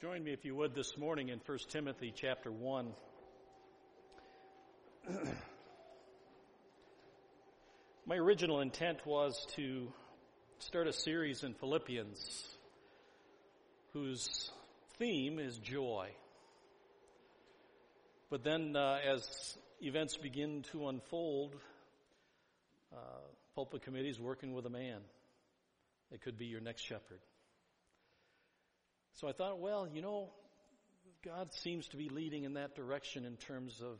Join me, if you would, this morning in 1 Timothy chapter 1. My original intent was to start a series in Philippians whose theme is joy. But then, uh, as events begin to unfold, uh, pulpit committee is working with a man. It could be your next shepherd. So I thought, well, you know, God seems to be leading in that direction in terms of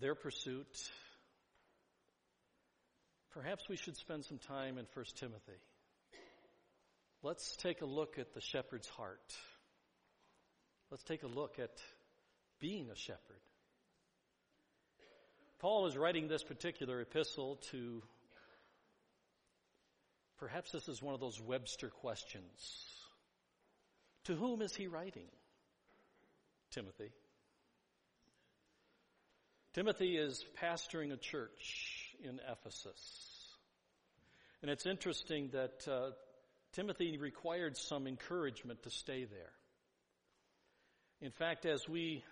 their pursuit. Perhaps we should spend some time in 1 Timothy. Let's take a look at the shepherd's heart. Let's take a look at being a shepherd. Paul is writing this particular epistle to, perhaps this is one of those Webster questions. To whom is he writing? Timothy. Timothy is pastoring a church in Ephesus. And it's interesting that uh, Timothy required some encouragement to stay there. In fact, as we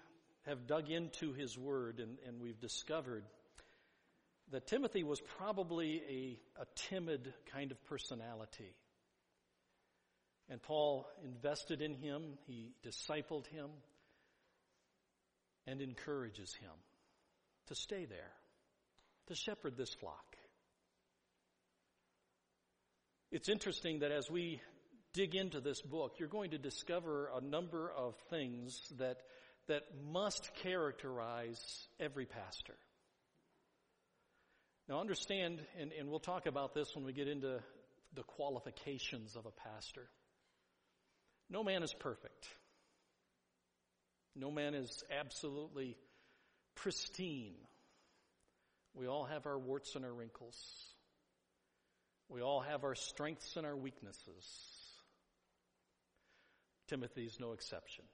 have dug into his word and, and we've discovered that Timothy was probably a, a timid kind of personality. And Paul invested in him, he discipled him, and encourages him to stay there, to shepherd this flock. It's interesting that as we dig into this book, you're going to discover a number of things that, that must characterize every pastor. Now understand, and, and we'll talk about this when we get into the qualifications of a pastor. No man is perfect. No man is absolutely pristine. We all have our warts and our wrinkles. We all have our strengths and our weaknesses. Timothy is no exception.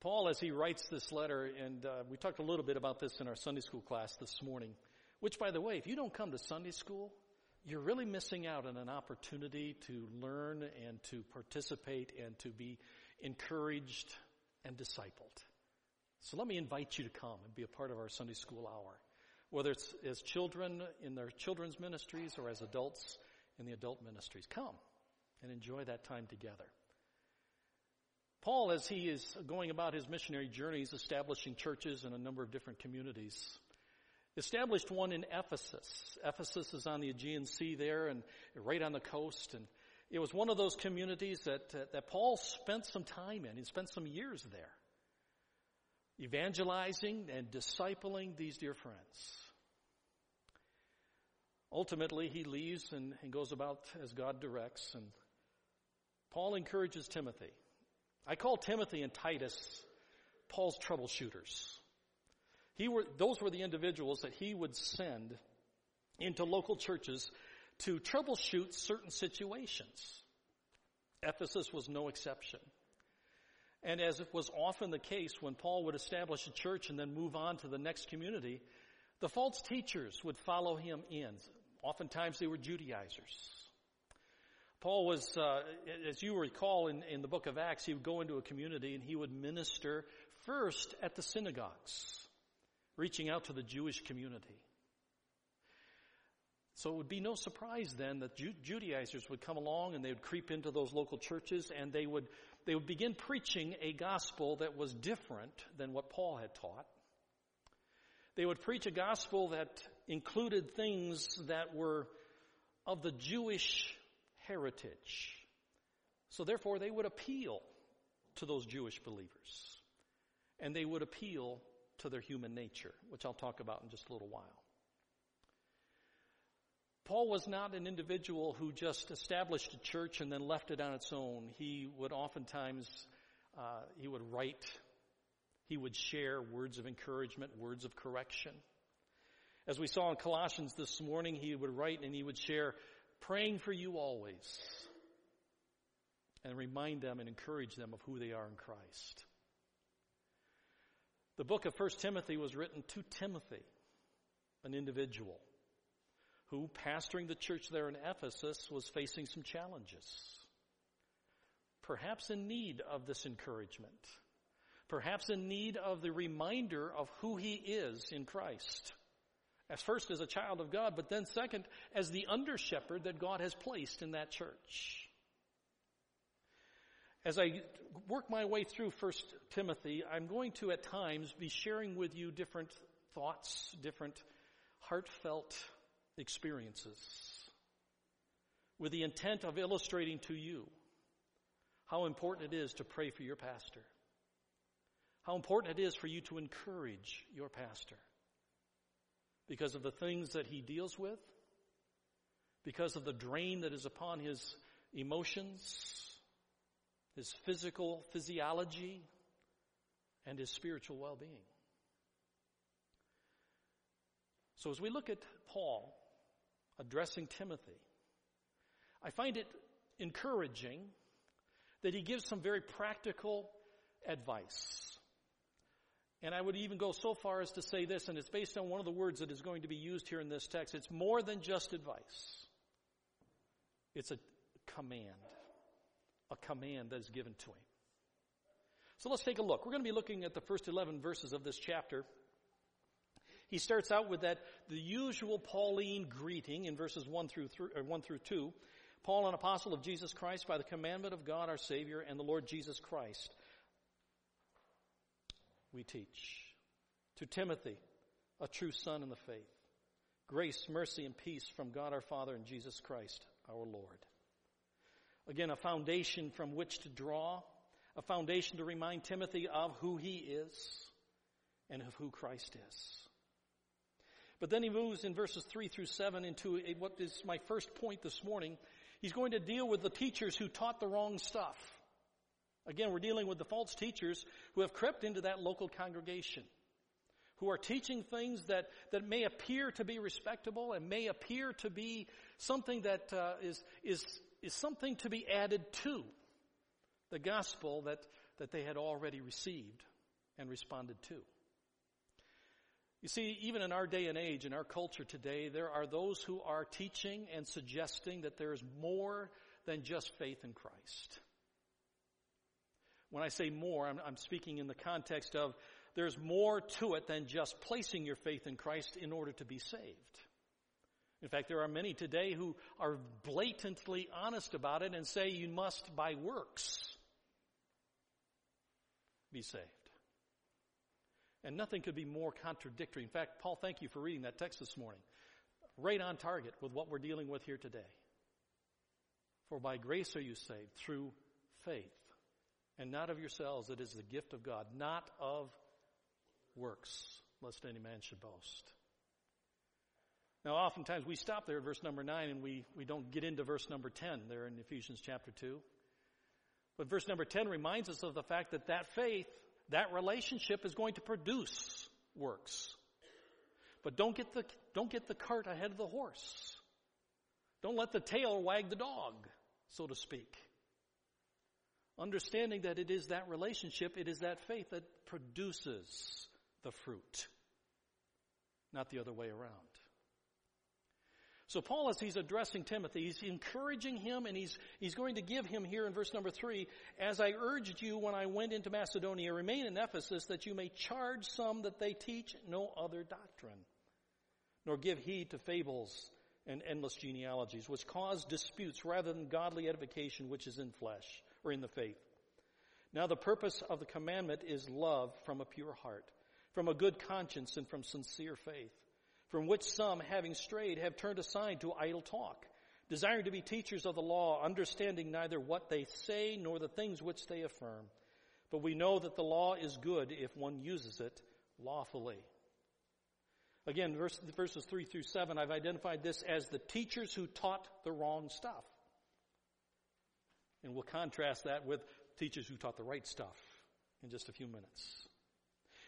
Paul, as he writes this letter, and uh, we talked a little bit about this in our Sunday school class this morning, which, by the way, if you don't come to Sunday school, you're really missing out on an opportunity to learn and to participate and to be encouraged and discipled. So let me invite you to come and be a part of our Sunday school hour. Whether it's as children in their children's ministries or as adults in the adult ministries. Come and enjoy that time together. Paul, as he is going about his missionary journeys, establishing churches in a number of different communities, established one in Ephesus. Ephesus is on the Aegean Sea there and right on the coast. And it was one of those communities that, uh, that Paul spent some time in. He spent some years there. Evangelizing and discipling these dear friends. Ultimately, he leaves and, and goes about as God directs. And Paul encourages Timothy. I call Timothy and Titus Paul's troubleshooters. He were, those were the individuals that he would send into local churches to troubleshoot certain situations. Ephesus was no exception. And as it was often the case when Paul would establish a church and then move on to the next community, the false teachers would follow him in. Oftentimes they were Judaizers. Paul was, uh, as you recall in, in the book of Acts, he would go into a community and he would minister first at the synagogues reaching out to the Jewish community. So it would be no surprise then that Judaizers would come along and they would creep into those local churches and they would, they would begin preaching a gospel that was different than what Paul had taught. They would preach a gospel that included things that were of the Jewish heritage. So therefore they would appeal to those Jewish believers. And they would appeal to their human nature, which I'll talk about in just a little while. Paul was not an individual who just established a church and then left it on its own. He would oftentimes, uh, he would write, he would share words of encouragement, words of correction. As we saw in Colossians this morning, he would write and he would share, praying for you always, and remind them and encourage them of who they are in Christ. The book of 1 Timothy was written to Timothy, an individual who, pastoring the church there in Ephesus, was facing some challenges. perhaps in need of this encouragement, perhaps in need of the reminder of who he is in Christ. As first as a child of God, but then second as the under shepherd that God has placed in that church. As I work my way through First Timothy, I'm going to at times be sharing with you different thoughts, different heartfelt experiences with the intent of illustrating to you how important it is to pray for your pastor. How important it is for you to encourage your pastor because of the things that he deals with, because of the drain that is upon his emotions, his physical physiology, and his spiritual well being. So, as we look at Paul addressing Timothy, I find it encouraging that he gives some very practical advice. And I would even go so far as to say this, and it's based on one of the words that is going to be used here in this text. It's more than just advice. It's a command. A command that is given to him. So let's take a look. We're going to be looking at the first 11 verses of this chapter. He starts out with that, the usual Pauline greeting in verses 1 through, 3, 1 through 2. Paul, an apostle of Jesus Christ, by the commandment of God our Savior and the Lord Jesus Christ, we teach. To Timothy, a true son in the faith, grace, mercy, and peace from God our Father and Jesus Christ our Lord. Again, a foundation from which to draw, a foundation to remind Timothy of who he is and of who Christ is. But then he moves in verses 3 through 7 into a, what is my first point this morning. He's going to deal with the teachers who taught the wrong stuff. Again, we're dealing with the false teachers who have crept into that local congregation, who are teaching things that, that may appear to be respectable and may appear to be something that uh, is is, is something to be added to the gospel that, that they had already received and responded to. You see, even in our day and age, in our culture today, there are those who are teaching and suggesting that there is more than just faith in Christ. When I say more, I'm, I'm, speaking in the context of there's more to it than just placing your faith in Christ in order to be saved. In fact, there are many today who are blatantly honest about it and say you must, by works, be saved. And nothing could be more contradictory. In fact, Paul, thank you for reading that text this morning. Right on target with what we're dealing with here today. For by grace are you saved through faith, and not of yourselves. It is the gift of God, not of works, lest any man should boast. Now, oftentimes we stop there at verse number 9 and we, we don't get into verse number 10 there in Ephesians chapter 2. But verse number 10 reminds us of the fact that that faith that relationship is going to produce works. But don't get the, don't get the cart ahead of the horse. Don't let the tail wag the dog, so to speak. Understanding that it is that relationship, it is that faith that produces the fruit, not the other way around. So Paul, as he's addressing Timothy, he's encouraging him and he's, he's going to give him here in verse number three, as I urged you when I went into Macedonia, remain in Ephesus that you may charge some that they teach no other doctrine, nor give heed to fables and endless genealogies, which cause disputes rather than godly edification which is in flesh or in the faith. Now the purpose of the commandment is love from a pure heart, from a good conscience and from sincere faith from which some, having strayed, have turned aside to idle talk, desiring to be teachers of the law, understanding neither what they say nor the things which they affirm. But we know that the law is good if one uses it lawfully. Again, verse, verses 3 through 7, I've identified this as the teachers who taught the wrong stuff. And we'll contrast that with teachers who taught the right stuff in just a few minutes.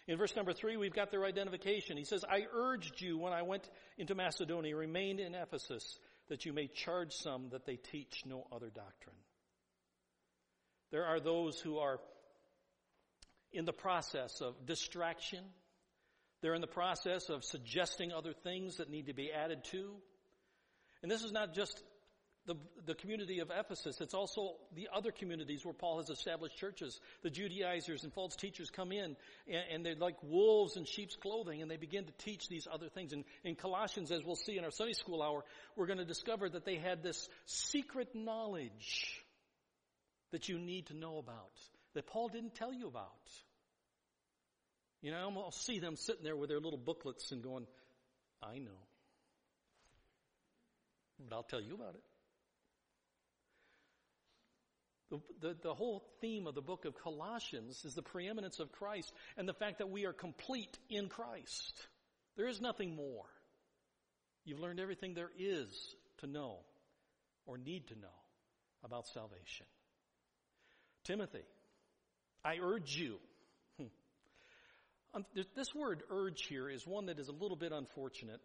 In verse number three, we've got their identification. He says, I urged you when I went into Macedonia, remain in Ephesus, that you may charge some that they teach no other doctrine. There are those who are in the process of distraction. They're in the process of suggesting other things that need to be added to. And this is not just the, the community of Ephesus. It's also the other communities where Paul has established churches. The Judaizers and false teachers come in and, and they're like wolves in sheep's clothing and they begin to teach these other things. And in Colossians, as we'll see in our Sunday school hour, we're going to discover that they had this secret knowledge that you need to know about that Paul didn't tell you about. You know, I'll see them sitting there with their little booklets and going, I know. But I'll tell you about it. The, the, the, whole theme of the book of Colossians is the preeminence of Christ and the fact that we are complete in Christ. There is nothing more. You've learned everything there is to know or need to know about salvation. Timothy, I urge you. Hmm. Um, this word urge here is one that is a little bit unfortunate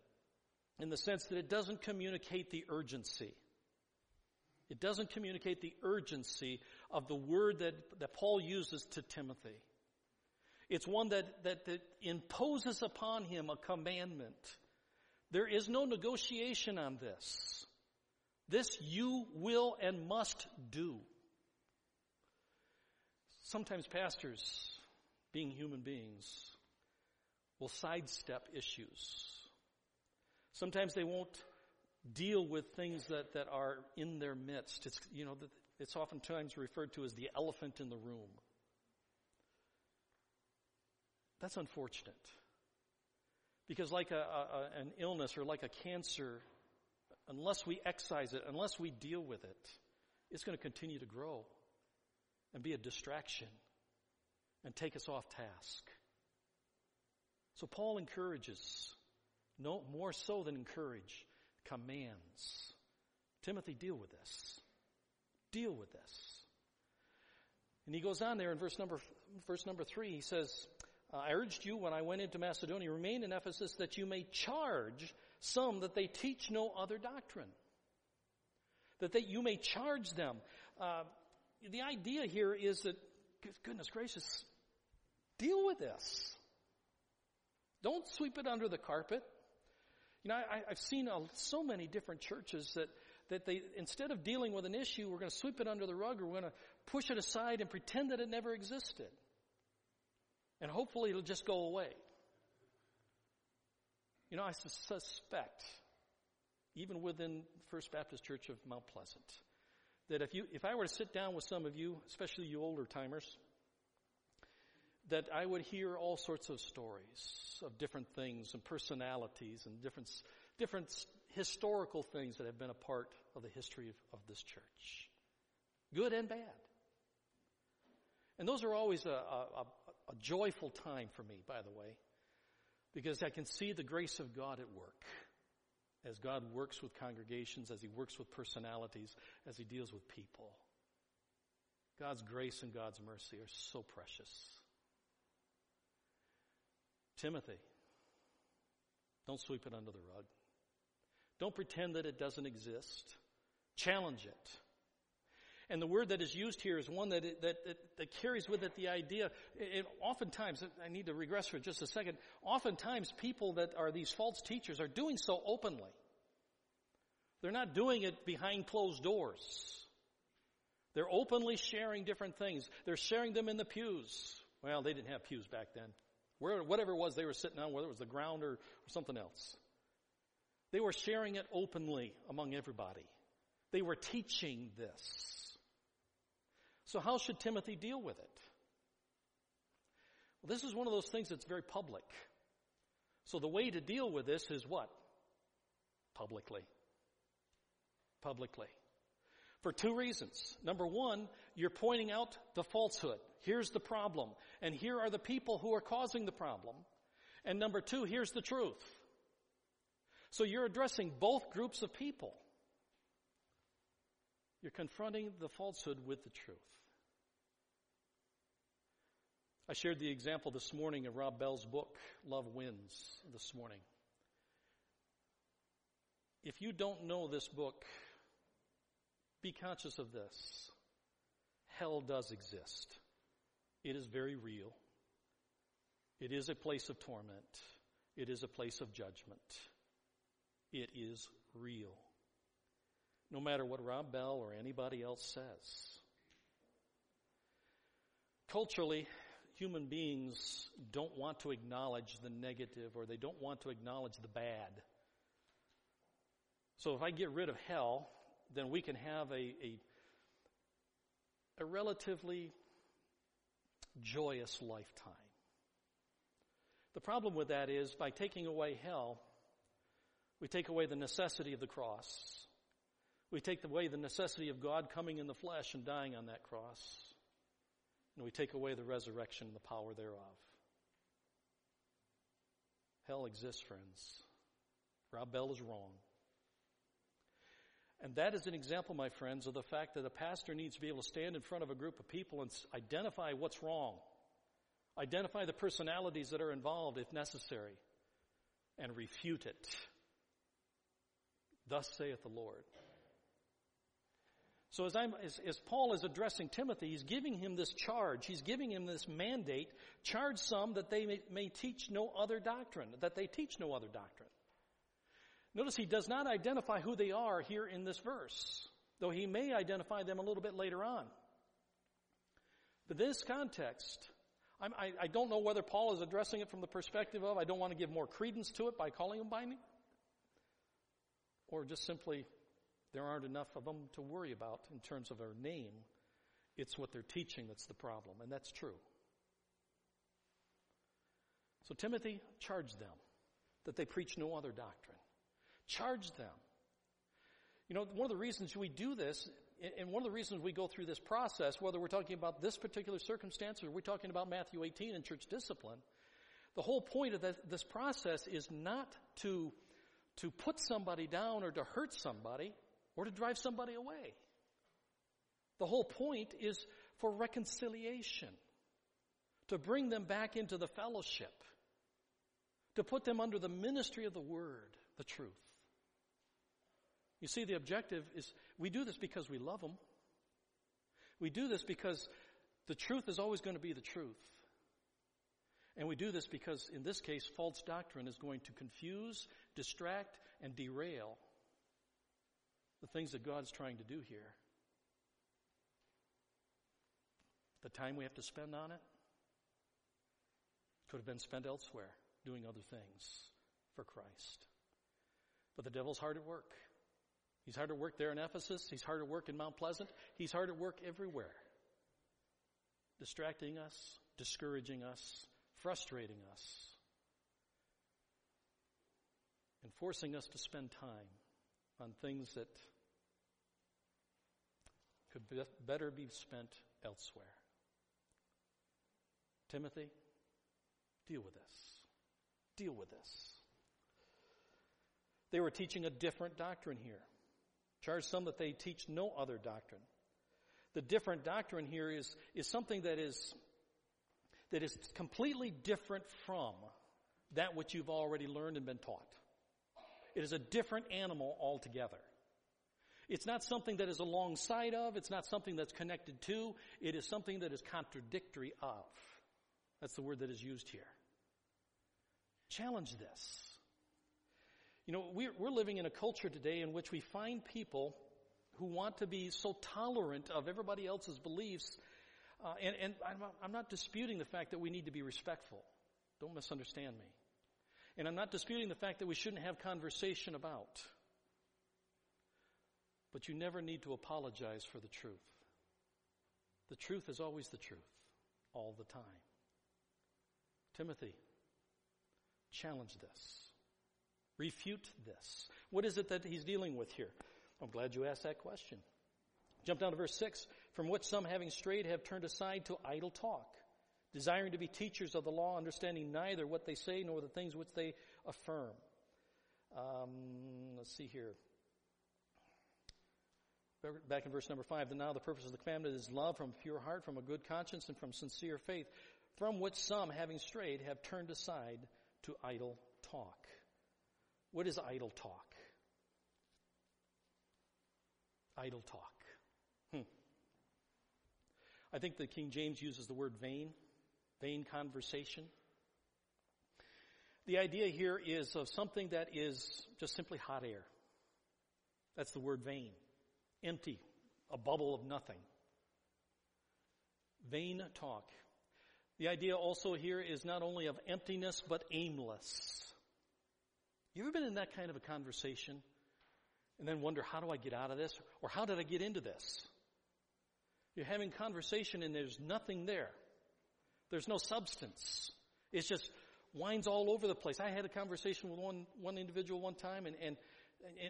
in the sense that it doesn't communicate the urgency. It doesn't communicate the urgency of the word that, that Paul uses to Timothy. It's one that, that, that imposes upon him a commandment. There is no negotiation on this. This you will and must do. Sometimes pastors, being human beings, will sidestep issues. Sometimes they won't deal with things that, that are in their midst. It's, you know, it's oftentimes referred to as the elephant in the room. That's unfortunate. Because like a, a, an illness or like a cancer, unless we excise it, unless we deal with it, it's going to continue to grow and be a distraction and take us off task. So Paul encourages, no more so than encourage, commands. Timothy, deal with this. Deal with this. And he goes on there in verse number, verse number three, he says, I urged you when I went into Macedonia, remain in Ephesus that you may charge some that they teach no other doctrine. That they, you may charge them. Uh, the idea here is that, goodness gracious, deal with this. Don't sweep it under the carpet. You know, I, have seen a, so many different churches that, that they, instead of dealing with an issue, we're going to sweep it under the rug or we're going to push it aside and pretend that it never existed. And hopefully it'll just go away. You know, I suspect, even within First Baptist Church of Mount Pleasant, that if you, if I were to sit down with some of you, especially you older timers, that I would hear all sorts of stories of different things and personalities and different, different historical things that have been a part of the history of, of this church. Good and bad. And those are always a, a, a joyful time for me, by the way, because I can see the grace of God at work as God works with congregations, as He works with personalities, as He deals with people. God's grace and God's mercy are so precious. Timothy, don't sweep it under the rug. Don't pretend that it doesn't exist. Challenge it. And the word that is used here is one that, that, that, that, carries with it the idea, it, oftentimes, I need to regress for just a second, oftentimes people that are these false teachers are doing so openly. They're not doing it behind closed doors. They're openly sharing different things. They're sharing them in the pews. Well, they didn't have pews back then. Where, whatever it was they were sitting on, whether it was the ground or, or something else. They were sharing it openly among everybody. They were teaching this. So how should Timothy deal with it? Well, this is one of those things that's very public. So the way to deal with this is what? Publicly. Publicly. For two reasons. Number one, you're pointing out the falsehood. Here's the problem. And here are the people who are causing the problem. And number two, here's the truth. So you're addressing both groups of people. You're confronting the falsehood with the truth. I shared the example this morning of Rob Bell's book, Love Wins, this morning. If you don't know this book, be conscious of this. Hell does exist. It is very real. It is a place of torment. It is a place of judgment. It is real. no matter what Rob Bell or anybody else says. Culturally, human beings don't want to acknowledge the negative or they don't want to acknowledge the bad. So if I get rid of hell, then we can have a, a, a relatively joyous lifetime. The problem with that is by taking away hell, we take away the necessity of the cross. We take away the necessity of God coming in the flesh and dying on that cross. And we take away the resurrection and the power thereof. Hell exists, friends. Rob Bell is wrong. And that is an example, my friends, of the fact that a pastor needs to be able to stand in front of a group of people and identify what's wrong. Identify the personalities that are involved if necessary. And refute it. Thus saith the Lord. So as, as, as, Paul is addressing Timothy, he's giving him this charge. He's giving him this mandate. Charge some that they may, may teach no other doctrine, that they teach no other doctrine. Notice he does not identify who they are here in this verse, though he may identify them a little bit later on. But this context, I, I don't know whether Paul is addressing it from the perspective of I don't want to give more credence to it by calling them binding, or just simply there aren't enough of them to worry about in terms of their name. It's what they're teaching that's the problem, and that's true. So Timothy, charged them that they preach no other doctrine. Charge them. You know, one of the reasons we do this, and one of the reasons we go through this process, whether we're talking about this particular circumstance or we're talking about Matthew 18 and church discipline, the whole point of this process is not to, to put somebody down or to hurt somebody or to drive somebody away. The whole point is for reconciliation, to bring them back into the fellowship, to put them under the ministry of the Word, the truth. You see, the objective is we do this because we love them. We do this because the truth is always going to be the truth. And we do this because, in this case, false doctrine is going to confuse, distract, and derail the things that God's trying to do here. The time we have to spend on it could have been spent elsewhere doing other things for Christ. But the devil's hard at work. He's hard at work there in Ephesus. He's hard at work in Mount Pleasant. He's hard at work everywhere. Distracting us, discouraging us, frustrating us, and forcing us to spend time on things that could be better be spent elsewhere. Timothy, deal with this. Deal with this. They were teaching a different doctrine here. Charge some that they teach no other doctrine. The different doctrine here is, is something that is, that is completely different from that which you've already learned and been taught. It is a different animal altogether. It's not something that is alongside of, it's not something that's connected to, it is something that is contradictory of. That's the word that is used here. Challenge this. You know, we're, we're living in a culture today in which we find people who want to be so tolerant of everybody else's beliefs. Uh, and, and I'm, I'm not disputing the fact that we need to be respectful. Don't misunderstand me. And I'm not disputing the fact that we shouldn't have conversation about. But you never need to apologize for the truth. The truth is always the truth, all the time. Timothy, challenge this. Refute this. What is it that he's dealing with here? I'm glad you asked that question. Jump down to verse 6. From which some having strayed have turned aside to idle talk, desiring to be teachers of the law, understanding neither what they say nor the things which they affirm. Um, let's see here. Back in verse number 5. Then now the purpose of the commandment is love from pure heart, from a good conscience, and from sincere faith, from which some, having strayed, have turned aside to idle talk. What is idle talk? Idle talk. Hmm. I think the King James uses the word vain, vain conversation. The idea here is of something that is just simply hot air. That's the word vain. empty, a bubble of nothing. Vain talk. The idea also here is not only of emptiness, but aimless. You ever been in that kind of a conversation and then wonder, how do I get out of this? Or how did I get into this? You're having conversation and there's nothing there. There's no substance. It's just winds all over the place. I had a conversation with one, one individual one time and, and,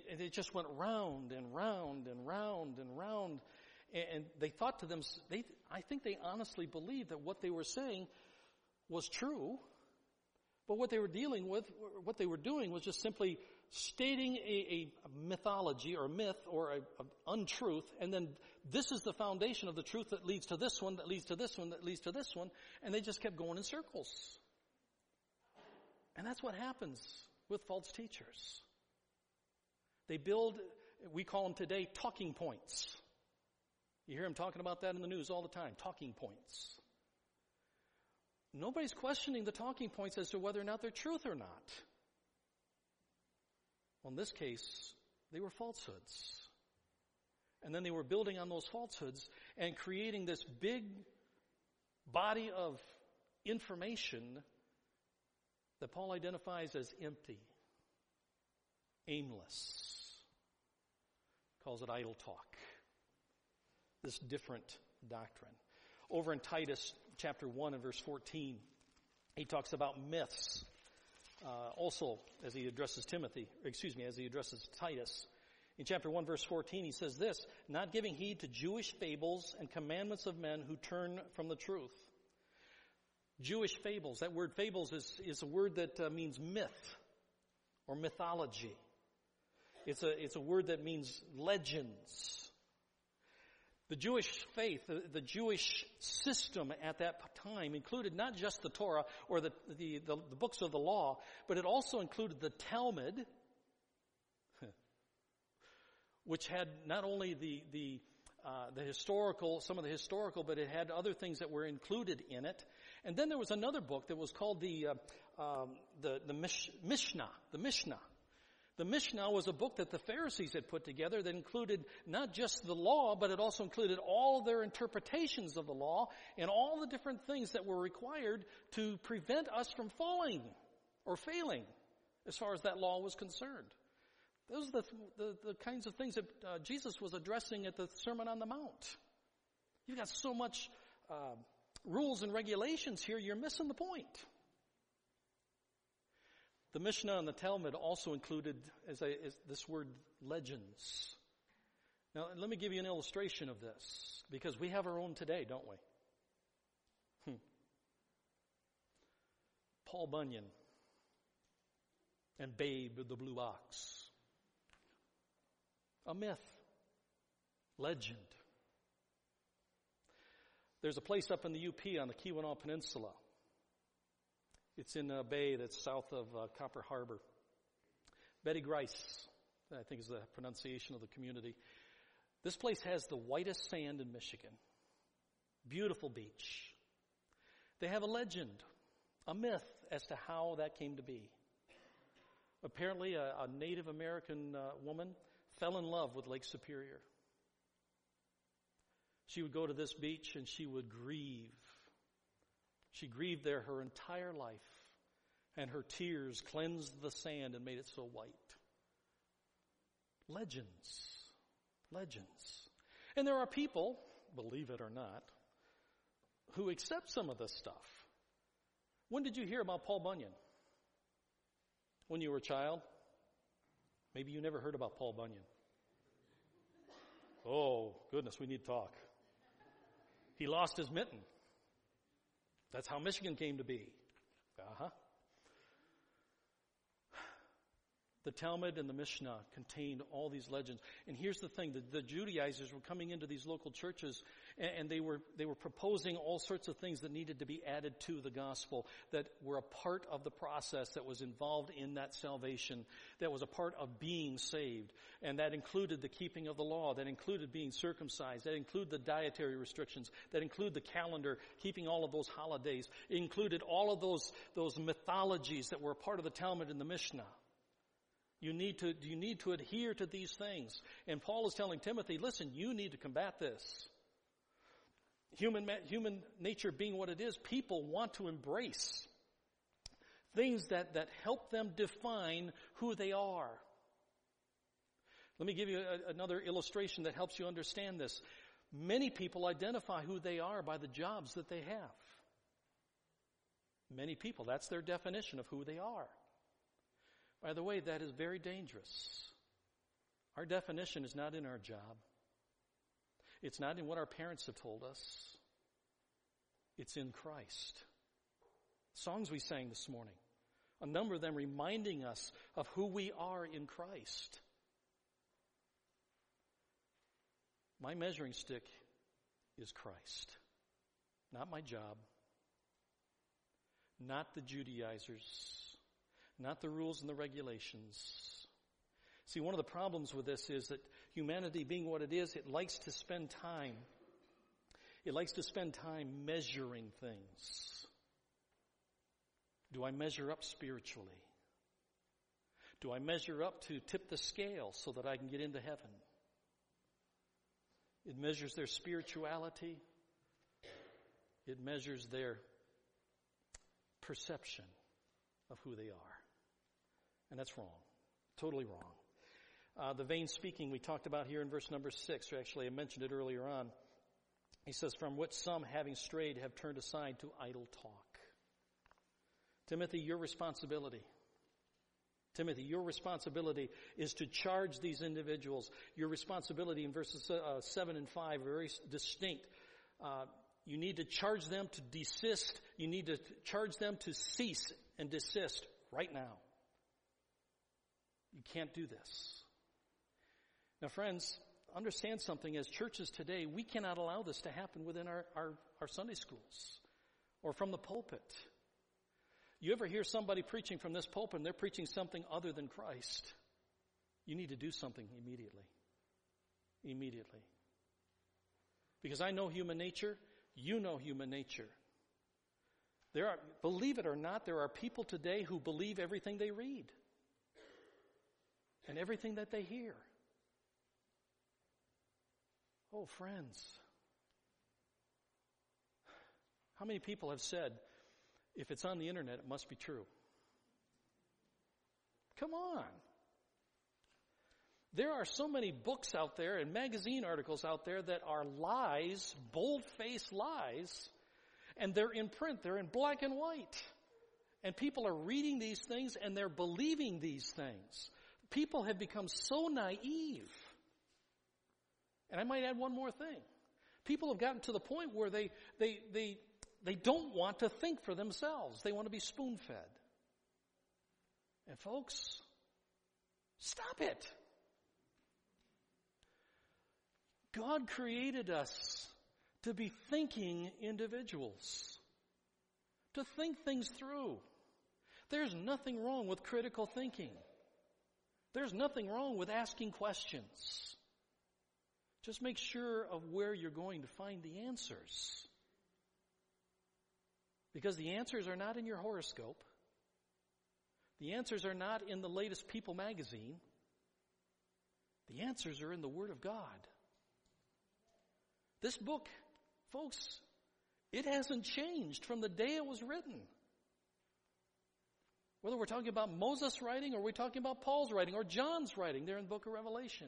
and it just went round and round and round and round. And they thought to them, they, I think they honestly believed that what they were saying was true, but what they were dealing with, what they were doing was just simply stating a, a mythology or a myth or an untruth, and then this is the foundation of the truth that leads to this one, that leads to this one, that leads to this one, and they just kept going in circles. And that's what happens with false teachers. They build, we call them today talking points. You hear them talking about that in the news all the time, talking points. Nobody's questioning the talking points as to whether or not they're truth or not. Well, in this case, they were falsehoods. And then they were building on those falsehoods and creating this big body of information that Paul identifies as empty, aimless, calls it idle talk. This different doctrine. Over in Titus chapter 1 and verse 14, he talks about myths uh, also as he addresses Timothy, excuse me, as he addresses Titus. In chapter 1 verse 14 he says this, not giving heed to Jewish fables and commandments of men who turn from the truth. Jewish fables, that word fables is, is a word that uh, means myth or mythology. It's a, it's a word that means legends. The Jewish faith, the, the, Jewish system at that time included not just the Torah or the, the, the, the books of the law, but it also included the Talmud, which had not only the, the, uh, the historical, some of the historical, but it had other things that were included in it. And then there was another book that was called the, uh, um, the, the Mish- Mishnah, the Mishnah. The Mishnah was a book that the Pharisees had put together that included not just the law, but it also included all their interpretations of the law and all the different things that were required to prevent us from falling or failing as far as that law was concerned. Those are the, the, the kinds of things that uh, Jesus was addressing at the Sermon on the Mount. You've got so much uh, rules and regulations here, you're missing the point. The Mishnah and the Talmud also included as, a, as this word legends. Now, let me give you an illustration of this, because we have our own today, don't we? Hmm. Paul Bunyan and Babe the Blue Ox. A myth, legend. There's a place up in the UP on the Keweenaw Peninsula it's in a bay that's south of uh, Copper Harbor. Bete Grise, I think is the pronunciation of the community. This place has the whitest sand in Michigan. Beautiful beach. They have a legend, a myth as to how that came to be. Apparently, a, a Native American uh, woman fell in love with Lake Superior. She would go to this beach and she would grieve she grieved there her entire life, and her tears cleansed the sand and made it so white. Legends. Legends. And there are people, believe it or not, who accept some of this stuff. When did you hear about Paul Bunyan? When you were a child? Maybe you never heard about Paul Bunyan. Oh, goodness, we need to talk. He lost his mitten. That's how Michigan came to be. Uh huh. The Talmud and the Mishnah contained all these legends. And here's the thing, the, the Judaizers were coming into these local churches and, and, they were, they were proposing all sorts of things that needed to be added to the gospel that were a part of the process that was involved in that salvation, that was a part of being saved. And that included the keeping of the law, that included being circumcised, that included the dietary restrictions, that included the calendar, keeping all of those holidays. It included all of those, those mythologies that were a part of the Talmud and the Mishnah. You need to, you need to adhere to these things. And Paul is telling Timothy, listen, you need to combat this. Human, human nature being what it is, people want to embrace things that, that help them define who they are. Let me give you a, another illustration that helps you understand this. Many people identify who they are by the jobs that they have. Many people, that's their definition of who they are. By the way, that is very dangerous. Our definition is not in our job. It's not in what our parents have told us. It's in Christ. Songs we sang this morning, a number of them reminding us of who we are in Christ. My measuring stick is Christ, not my job, not the Judaizers, not the rules and the regulations. See, one of the problems with this is that humanity being what it is, it likes to spend time. It likes to spend time measuring things. Do I measure up spiritually? Do I measure up to tip the scale so that I can get into heaven? It measures their spirituality. It measures their perception of who they are. And that's wrong. Totally wrong. Uh, the vain speaking we talked about here in verse number six, or actually I mentioned it earlier on. He says, from which some having strayed have turned aside to idle talk. Timothy, your responsibility Timothy, your responsibility is to charge these individuals. Your responsibility in verses uh, 7 and 5 are very distinct. Uh, you need to charge them to desist. You need to charge them to cease and desist right now. You can't do this. Now, friends, understand something. As churches today, we cannot allow this to happen within our, our, our Sunday schools or from the pulpit. You ever hear somebody preaching from this pulpit and they're preaching something other than Christ? You need to do something immediately. Immediately. Because I know human nature, you know human nature. There are, believe it or not, there are people today who believe everything they read and everything that they hear. Oh, friends. How many people have said, if it's on the internet, it must be true. Come on. There are so many books out there and magazine articles out there that are lies, bold-faced lies, and they're in print, they're in black and white. And people are reading these things and they're believing these things. People have become so naive. And I might add one more thing. People have gotten to the point where they, they, they they don't want to think for themselves. They want to be spoon fed. And folks, stop it. God created us to be thinking individuals, to think things through. There's nothing wrong with critical thinking. There's nothing wrong with asking questions. Just make sure of where you're going to find the answers. Because the answers are not in your horoscope. The answers are not in the latest People magazine. The answers are in the Word of God. This book, folks, it hasn't changed from the day it was written. Whether we're talking about Moses' writing or we're talking about Paul's writing or John's writing there in the book of Revelation.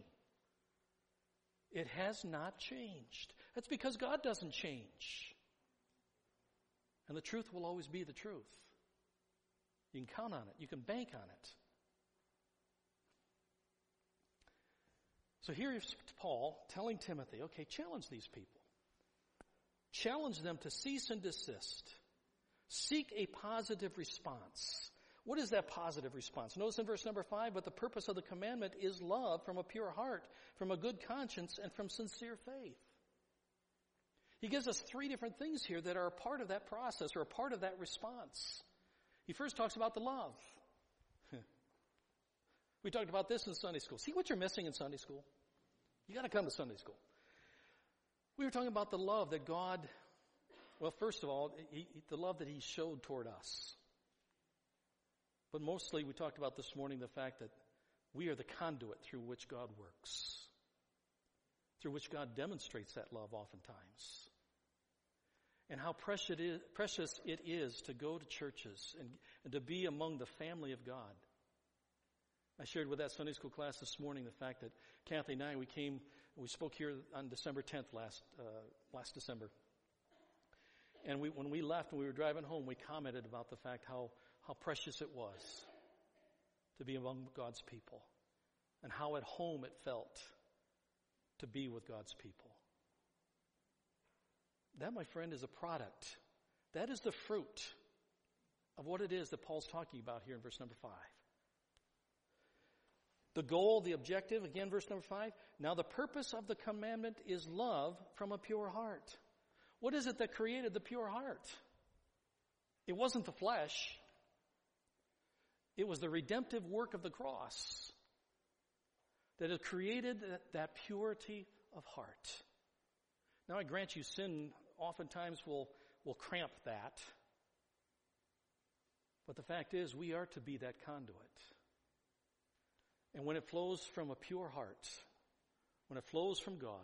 It has not changed. That's because God doesn't change. And the truth will always be the truth. You can count on it. You can bank on it. So here is Paul telling Timothy, okay, challenge these people. Challenge them to cease and desist. Seek a positive response. What is that positive response? Notice in verse number five, but the purpose of the commandment is love from a pure heart, from a good conscience, and from sincere faith. He gives us three different things here that are a part of that process or a part of that response. He first talks about the love. we talked about this in Sunday school. See what you're missing in Sunday school? You gotta come to Sunday school. We were talking about the love that God, well, first of all, he, the love that He showed toward us. But mostly we talked about this morning the fact that We are the conduit through which God works, through which God demonstrates that love oftentimes. And how precious it is, to go to churches and, and to be among the family of God. I shared with that Sunday school class this morning the fact that Kathy and I, we came, we spoke here on December 10th last, uh, last December. And we, when we left and we were driving home, we commented about the fact how, how precious it was to be among God's people and how at home it felt to be with God's people. That, my friend, is a product. That is the fruit of what it is that Paul's talking about here in verse number five. The goal, the objective, again, verse number five. Now the purpose of the commandment is love from a pure heart. What is it that created the pure heart? It wasn't the flesh. It was the redemptive work of the cross that has created that, that purity of heart. Now I grant you sin oftentimes will, will cramp that. But the fact is we are to be that conduit. And when it flows from a pure heart, when it flows from God,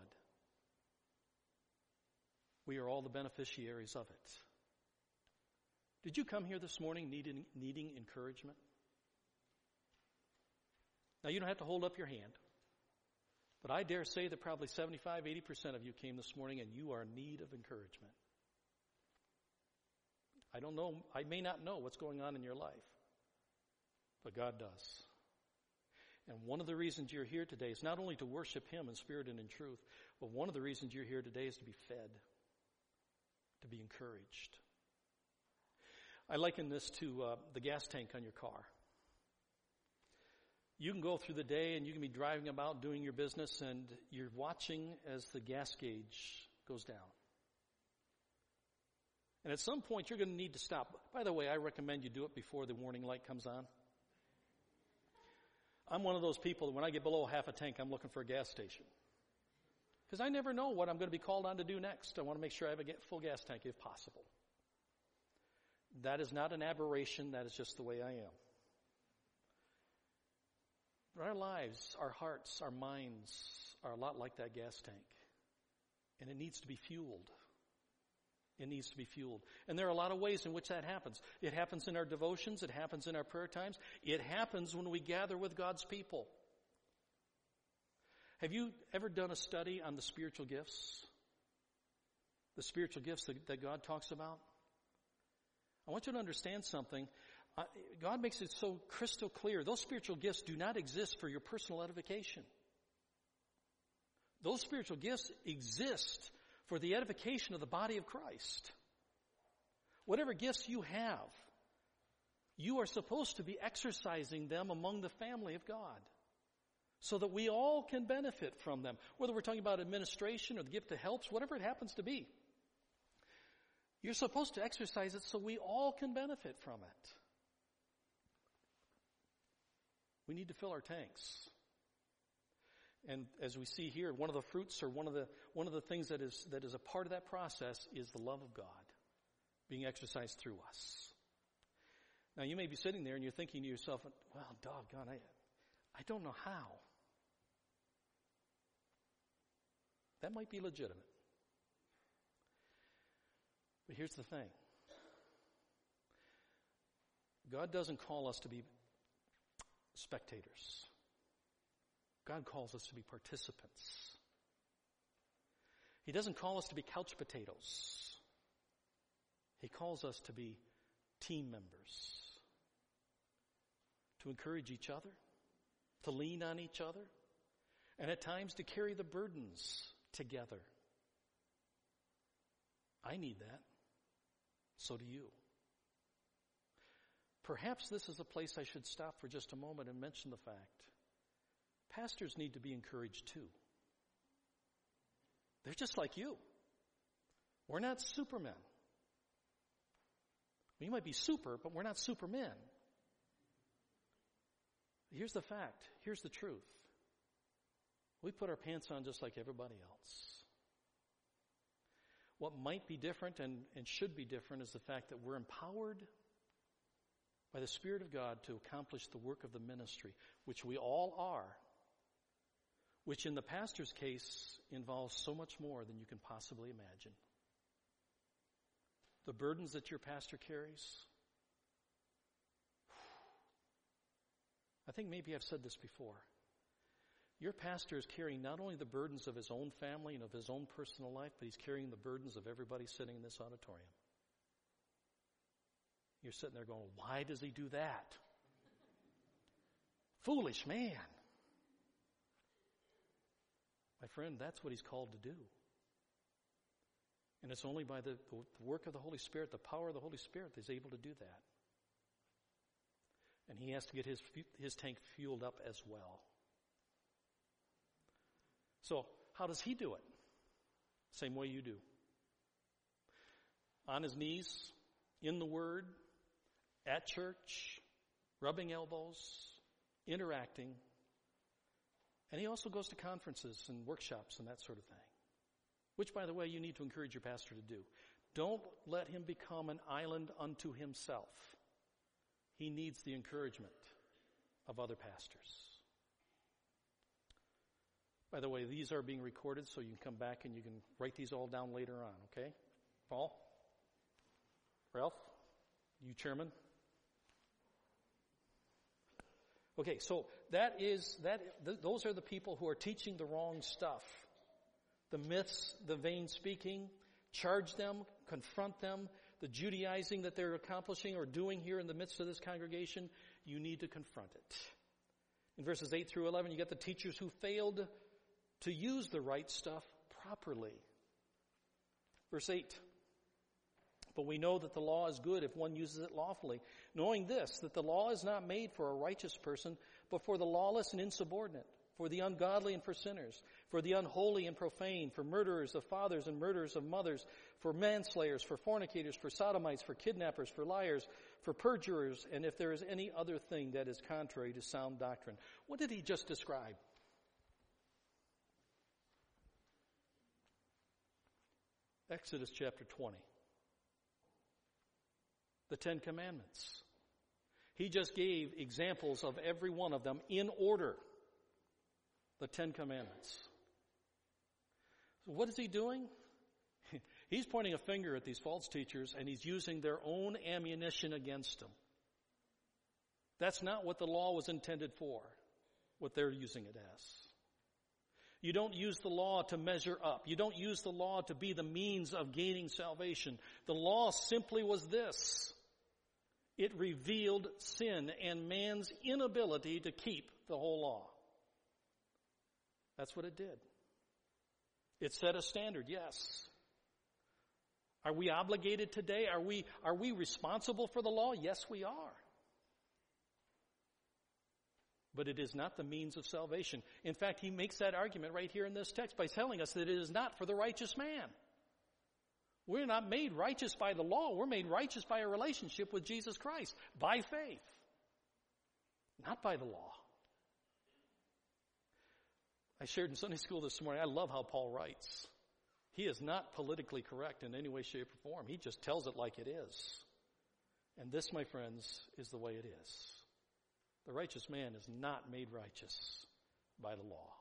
we are all the beneficiaries of it. Did you come here this morning needing, needing encouragement? Now, you don't have to hold up your hand, but I dare say that probably 75, 80% of you came this morning and you are in need of encouragement. I don't know, I may not know what's going on in your life, but God does. And one of the reasons you're here today is not only to worship Him in spirit and in truth, but one of the reasons you're here today is to be fed, to be encouraged. I liken this to uh, the gas tank on your car. You can go through the day and you can be driving about doing your business and you're watching as the gas gauge goes down. And at some point you're going to need to stop. By the way, I recommend you do it before the warning light comes on. I'm one of those people that when I get below half a tank, I'm looking for a gas station. Because I never know what I'm going to be called on to do next. I want to make sure I have a full gas tank if possible. That is not an aberration, that is just the way I am. Our lives, our hearts, our minds are a lot like that gas tank. And it needs to be fueled. It needs to be fueled. And there are a lot of ways in which that happens. It happens in our devotions. It happens in our prayer times. It happens when we gather with God's people. Have you ever done a study on the spiritual gifts? The spiritual gifts that, that God talks about? I want you to understand something. God makes it so crystal clear. Those spiritual gifts do not exist for your personal edification. Those spiritual gifts exist for the edification of the body of Christ. Whatever gifts you have, you are supposed to be exercising them among the family of God so that we all can benefit from them. Whether we're talking about administration or the gift of helps, whatever it happens to be. You're supposed to exercise it so we all can benefit from it. We need to fill our tanks. And as we see here, one of the fruits or one of the, one of the things that is, that is a part of that process is the love of God being exercised through us. Now you may be sitting there and you're thinking to yourself, well, doggone, I, I don't know how. That might be legitimate. But here's the thing. God doesn't call us to be spectators. God calls us to be participants. He doesn't call us to be couch potatoes. He calls us to be team members. To encourage each other, to lean on each other, and at times to carry the burdens together. I need that. So do you. Perhaps this is a place I should stop for just a moment and mention the fact Pastors need to be encouraged too. They're just like you. We're not supermen. We might be super, but we're not supermen. Here's the fact. Here's the truth. We put our pants on just like everybody else. What might be different and, and should be different is the fact that we're empowered by the Spirit of God to accomplish the work of the ministry, which we all are, which in the pastor's case involves so much more than you can possibly imagine. The burdens that your pastor carries. I think maybe I've said this before. Your pastor is carrying not only the burdens of his own family and of his own personal life, but he's carrying the burdens of everybody sitting in this auditorium. You're sitting there going, why does he do that? Foolish man. My friend, that's what he's called to do. And it's only by the, the work of the Holy Spirit, the power of the Holy Spirit, that he's able to do that. And he has to get his, his tank fueled up as well. So, how does he do it? Same way you do. On his knees, in the Word, at church, rubbing elbows, interacting. And he also goes to conferences and workshops and that sort of thing. Which, by the way, you need to encourage your pastor to do. Don't let him become an island unto himself. He needs the encouragement of other pastors. By the way, these are being recorded, so you can come back and you can write these all down later on, okay? Paul? Ralph? You chairman? Okay, so that is, that, th- those are the people who are teaching the wrong stuff. The myths, the vain speaking, charge them, confront them, the Judaizing that they're accomplishing or doing here in the midst of this congregation, you need to confront it. In verses 8 through 11, you get the teachers who failed to use the right stuff properly. Verse 8. But we know that the law is good if one uses it lawfully, knowing this, that the law is not made for a righteous person, but for the lawless and insubordinate, for the ungodly and for sinners, for the unholy and profane, for murderers of fathers and murderers of mothers, for manslayers, for fornicators, for sodomites, for kidnappers, for liars, for perjurers, and if there is any other thing that is contrary to sound doctrine. What did he just describe? Exodus chapter 20. The Ten Commandments. He just gave examples of every one of them in order. The Ten Commandments. So what is he doing? he's pointing a finger at these false teachers and he's using their own ammunition against them. That's not what the law was intended for, what they're using it as. You don't use the law to measure up. You don't use the law to be the means of gaining salvation. The law simply was this. It revealed sin and man's inability to keep the whole law. That's what it did. It set a standard, yes. Are we obligated today? Are we, are we responsible for the law? Yes, we are but it is not the means of salvation. In fact, he makes that argument right here in this text by telling us that it is not for the righteous man. We're not made righteous by the law. We're made righteous by a relationship with Jesus Christ, by faith, not by the law. I shared in Sunday school this morning, I love how Paul writes. He is not politically correct in any way, shape, or form. He just tells it like it is. And this, my friends, is the way it is. The righteous man is not made righteous by the law.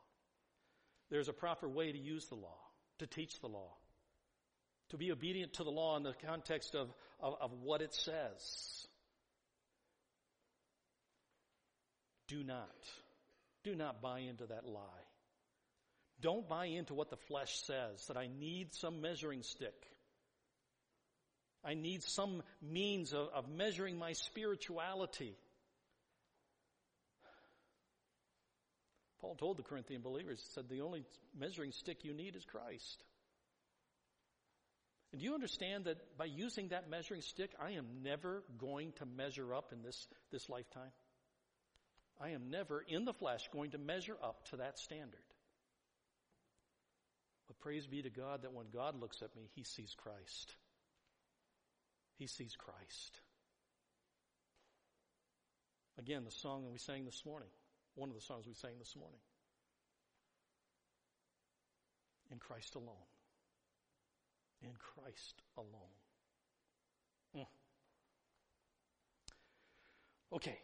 There's a proper way to use the law, to teach the law, to be obedient to the law in the context of, of, of what it says. Do not, do not buy into that lie. Don't buy into what the flesh says, that I need some measuring stick. I need some means of, of measuring my spirituality. Paul told the Corinthian believers, he said, the only measuring stick you need is Christ. And do you understand that by using that measuring stick, I am never going to measure up in this, this lifetime? I am never in the flesh going to measure up to that standard. But praise be to God that when God looks at me, He sees Christ. He sees Christ. Again, the song that we sang this morning one of the songs we sang this morning. In Christ alone. In Christ alone. Mm. Okay.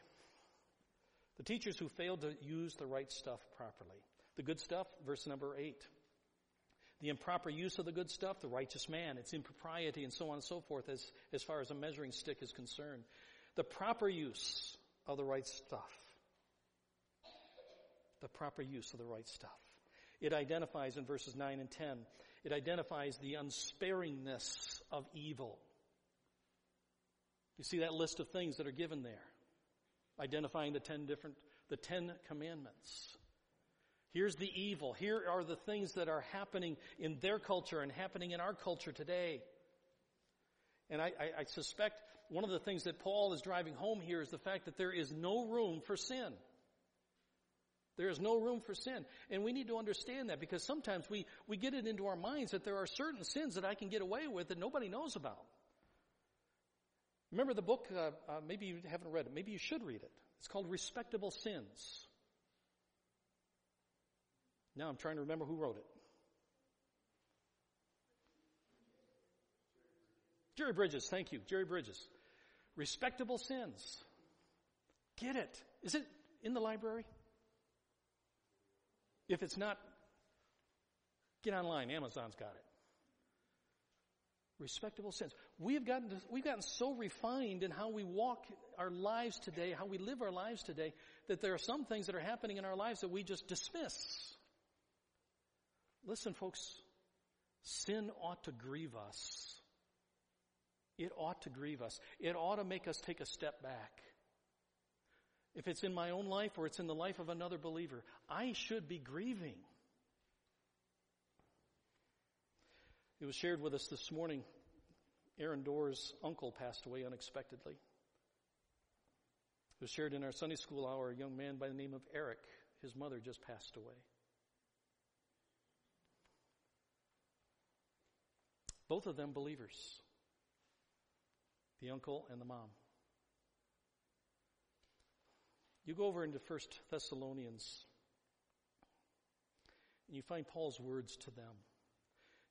The teachers who failed to use the right stuff properly. The good stuff, verse number 8. The improper use of the good stuff, the righteous man, its impropriety, and so on and so forth, as, as far as a measuring stick is concerned. The proper use of the right stuff. The proper use of the right stuff. It identifies in verses 9 and 10, it identifies the unsparingness of evil. You see that list of things that are given there, identifying the ten different, the ten commandments. Here's the evil. Here are the things that are happening in their culture and happening in our culture today. And I, I, I, suspect one of the things that Paul is driving home here is the fact that there is no room for sin. There is no room for sin. And we need to understand that because sometimes we, we get it into our minds that there are certain sins that I can get away with that nobody knows about. Remember the book, uh, uh, maybe you haven't read it, maybe you should read it. It's called Respectable Sins. Now I'm trying to remember who wrote it. Jerry Bridges, thank you. Jerry Bridges. Respectable sins. Get it. Is it in the library? If it's not, get online. Amazon's got it. Respectable sins. We've gotten, to, we've gotten so refined in how we walk our lives today, how we live our lives today, that there are some things that are happening in our lives that we just dismiss. Listen, folks, sin ought to grieve us. It ought to grieve us. It ought to make us take a step back. If it's in my own life or it's in the life of another believer, I should be grieving. It was shared with us this morning. Aaron Doerr's uncle passed away unexpectedly. It was shared in our Sunday school hour. A young man by the name of Eric, his mother just passed away. Both of them believers. The uncle and the mom. You go over into First Thessalonians and you find Paul's words to them.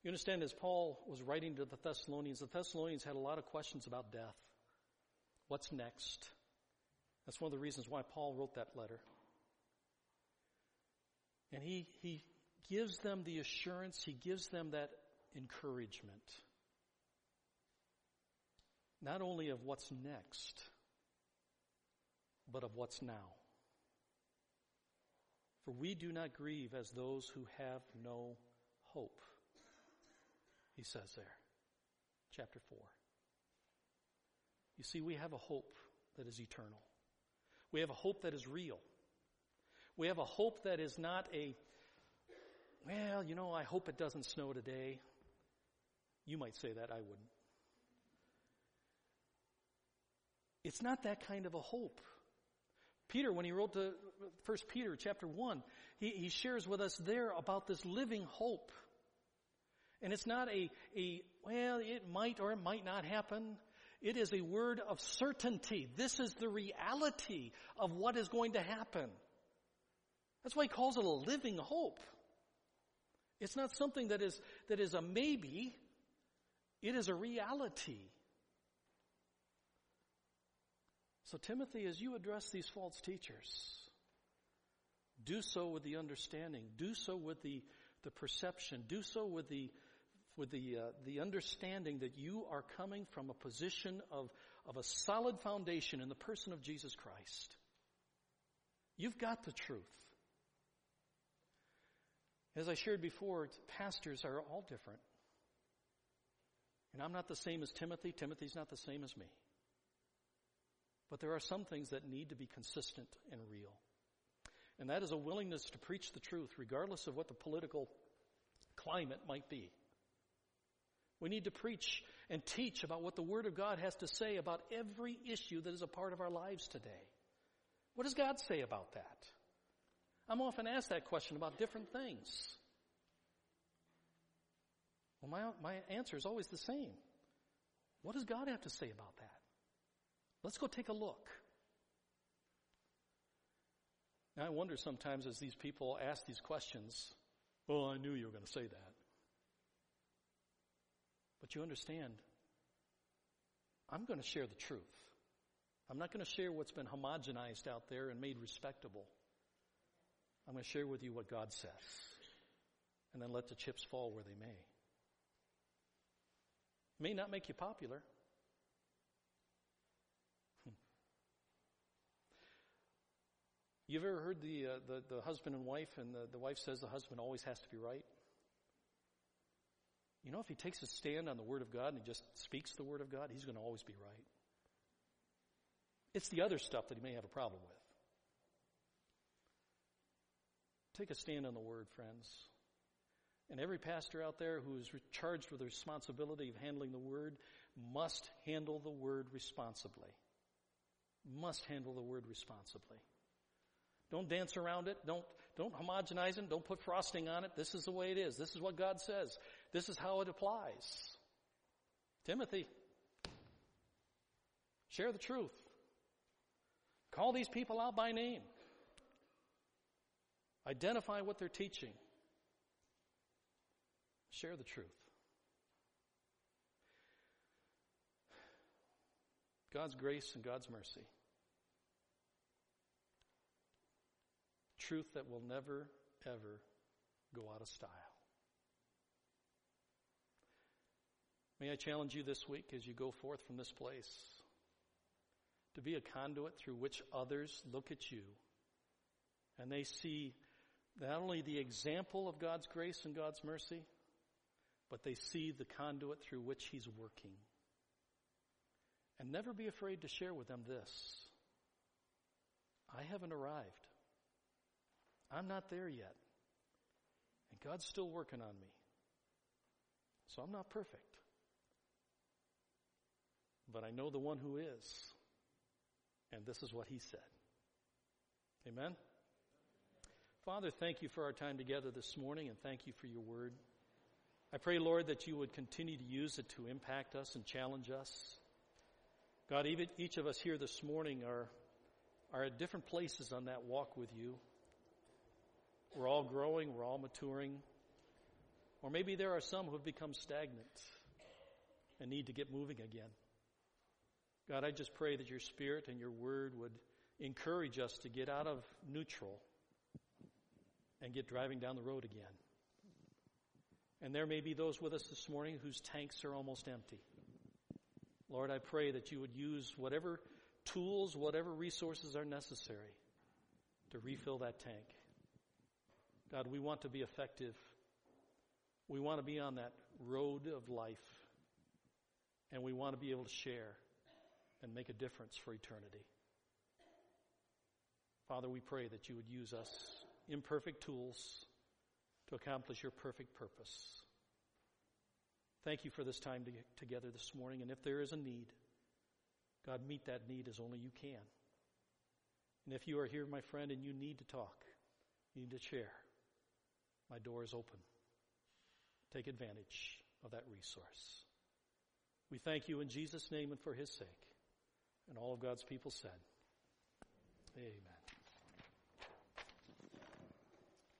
You understand, as Paul was writing to the Thessalonians, the Thessalonians had a lot of questions about death. What's next? That's one of the reasons why Paul wrote that letter. And he, he gives them the assurance, he gives them that encouragement. Not only of what's next, but of what's now. For we do not grieve as those who have no hope. He says there. Chapter 4. You see, we have a hope that is eternal. We have a hope that is real. We have a hope that is not a, well, you know, I hope it doesn't snow today. You might say that, I wouldn't. It's not that kind of a hope. Peter, when he wrote the First Peter chapter one, he, he shares with us there about this living hope. And it's not a, a, well, it might or it might not happen. It is a word of certainty. This is the reality of what is going to happen. That's why he calls it a living hope. It's not something that is, that is a maybe. It is a reality. So, Timothy, as you address these false teachers, do so with the understanding, do so with the, the perception, do so with the, with the, uh, the understanding that you are coming from a position of, of a solid foundation in the person of Jesus Christ. You've got the truth. As I shared before, pastors are all different. And I'm not the same as Timothy. Timothy's not the same as me. But there are some things that need to be consistent and real. And that is a willingness to preach the truth, regardless of what the political climate might be. We need to preach and teach about what the Word of God has to say about every issue that is a part of our lives today. What does God say about that? I'm often asked that question about different things. Well, my, my answer is always the same. What does God have to say about that? Let's go take a look. Now, I wonder sometimes as these people ask these questions, well, I knew you were going to say that. But you understand, I'm going to share the truth. I'm not going to share what's been homogenized out there and made respectable. I'm going to share with you what God says. And then let the chips fall where they may. May not make you popular. You've ever heard the, uh, the, the husband and wife, and the, the wife says the husband always has to be right? You know, if he takes a stand on the Word of God and he just speaks the Word of God, he's going to always be right. It's the other stuff that he may have a problem with. Take a stand on the Word, friends. And every pastor out there who is charged with the responsibility of handling the Word must handle the Word responsibly. Must handle the Word responsibly. Don't dance around it. Don't, don't homogenize it. Don't put frosting on it. This is the way it is. This is what God says. This is how it applies. Timothy, share the truth. Call these people out by name. Identify what they're teaching. Share the truth. God's grace and God's mercy. Truth that will never, ever go out of style. May I challenge you this week as you go forth from this place to be a conduit through which others look at you and they see not only the example of God's grace and God's mercy, but they see the conduit through which He's working. And never be afraid to share with them this. I haven't arrived. I'm not there yet. And God's still working on me. So I'm not perfect. But I know the one who is. And this is what he said. Amen? Father, thank you for our time together this morning and thank you for your word. I pray, Lord, that you would continue to use it to impact us and challenge us. God, even each of us here this morning are, are at different places on that walk with you. We're all growing, we're all maturing. Or maybe there are some who have become stagnant and need to get moving again. God, I just pray that your spirit and your word would encourage us to get out of neutral and get driving down the road again. And there may be those with us this morning whose tanks are almost empty. Lord, I pray that you would use whatever tools, whatever resources are necessary to refill that tank. God, we want to be effective. We want to be on that road of life. And we want to be able to share and make a difference for eternity. Father, we pray that you would use us imperfect tools to accomplish your perfect purpose. Thank you for this time to together this morning. And if there is a need, God, meet that need as only you can. And if you are here, my friend, and you need to talk, you need to share, my door is open. Take advantage of that resource. We thank you in Jesus' name and for his sake. And all of God's people said, Amen.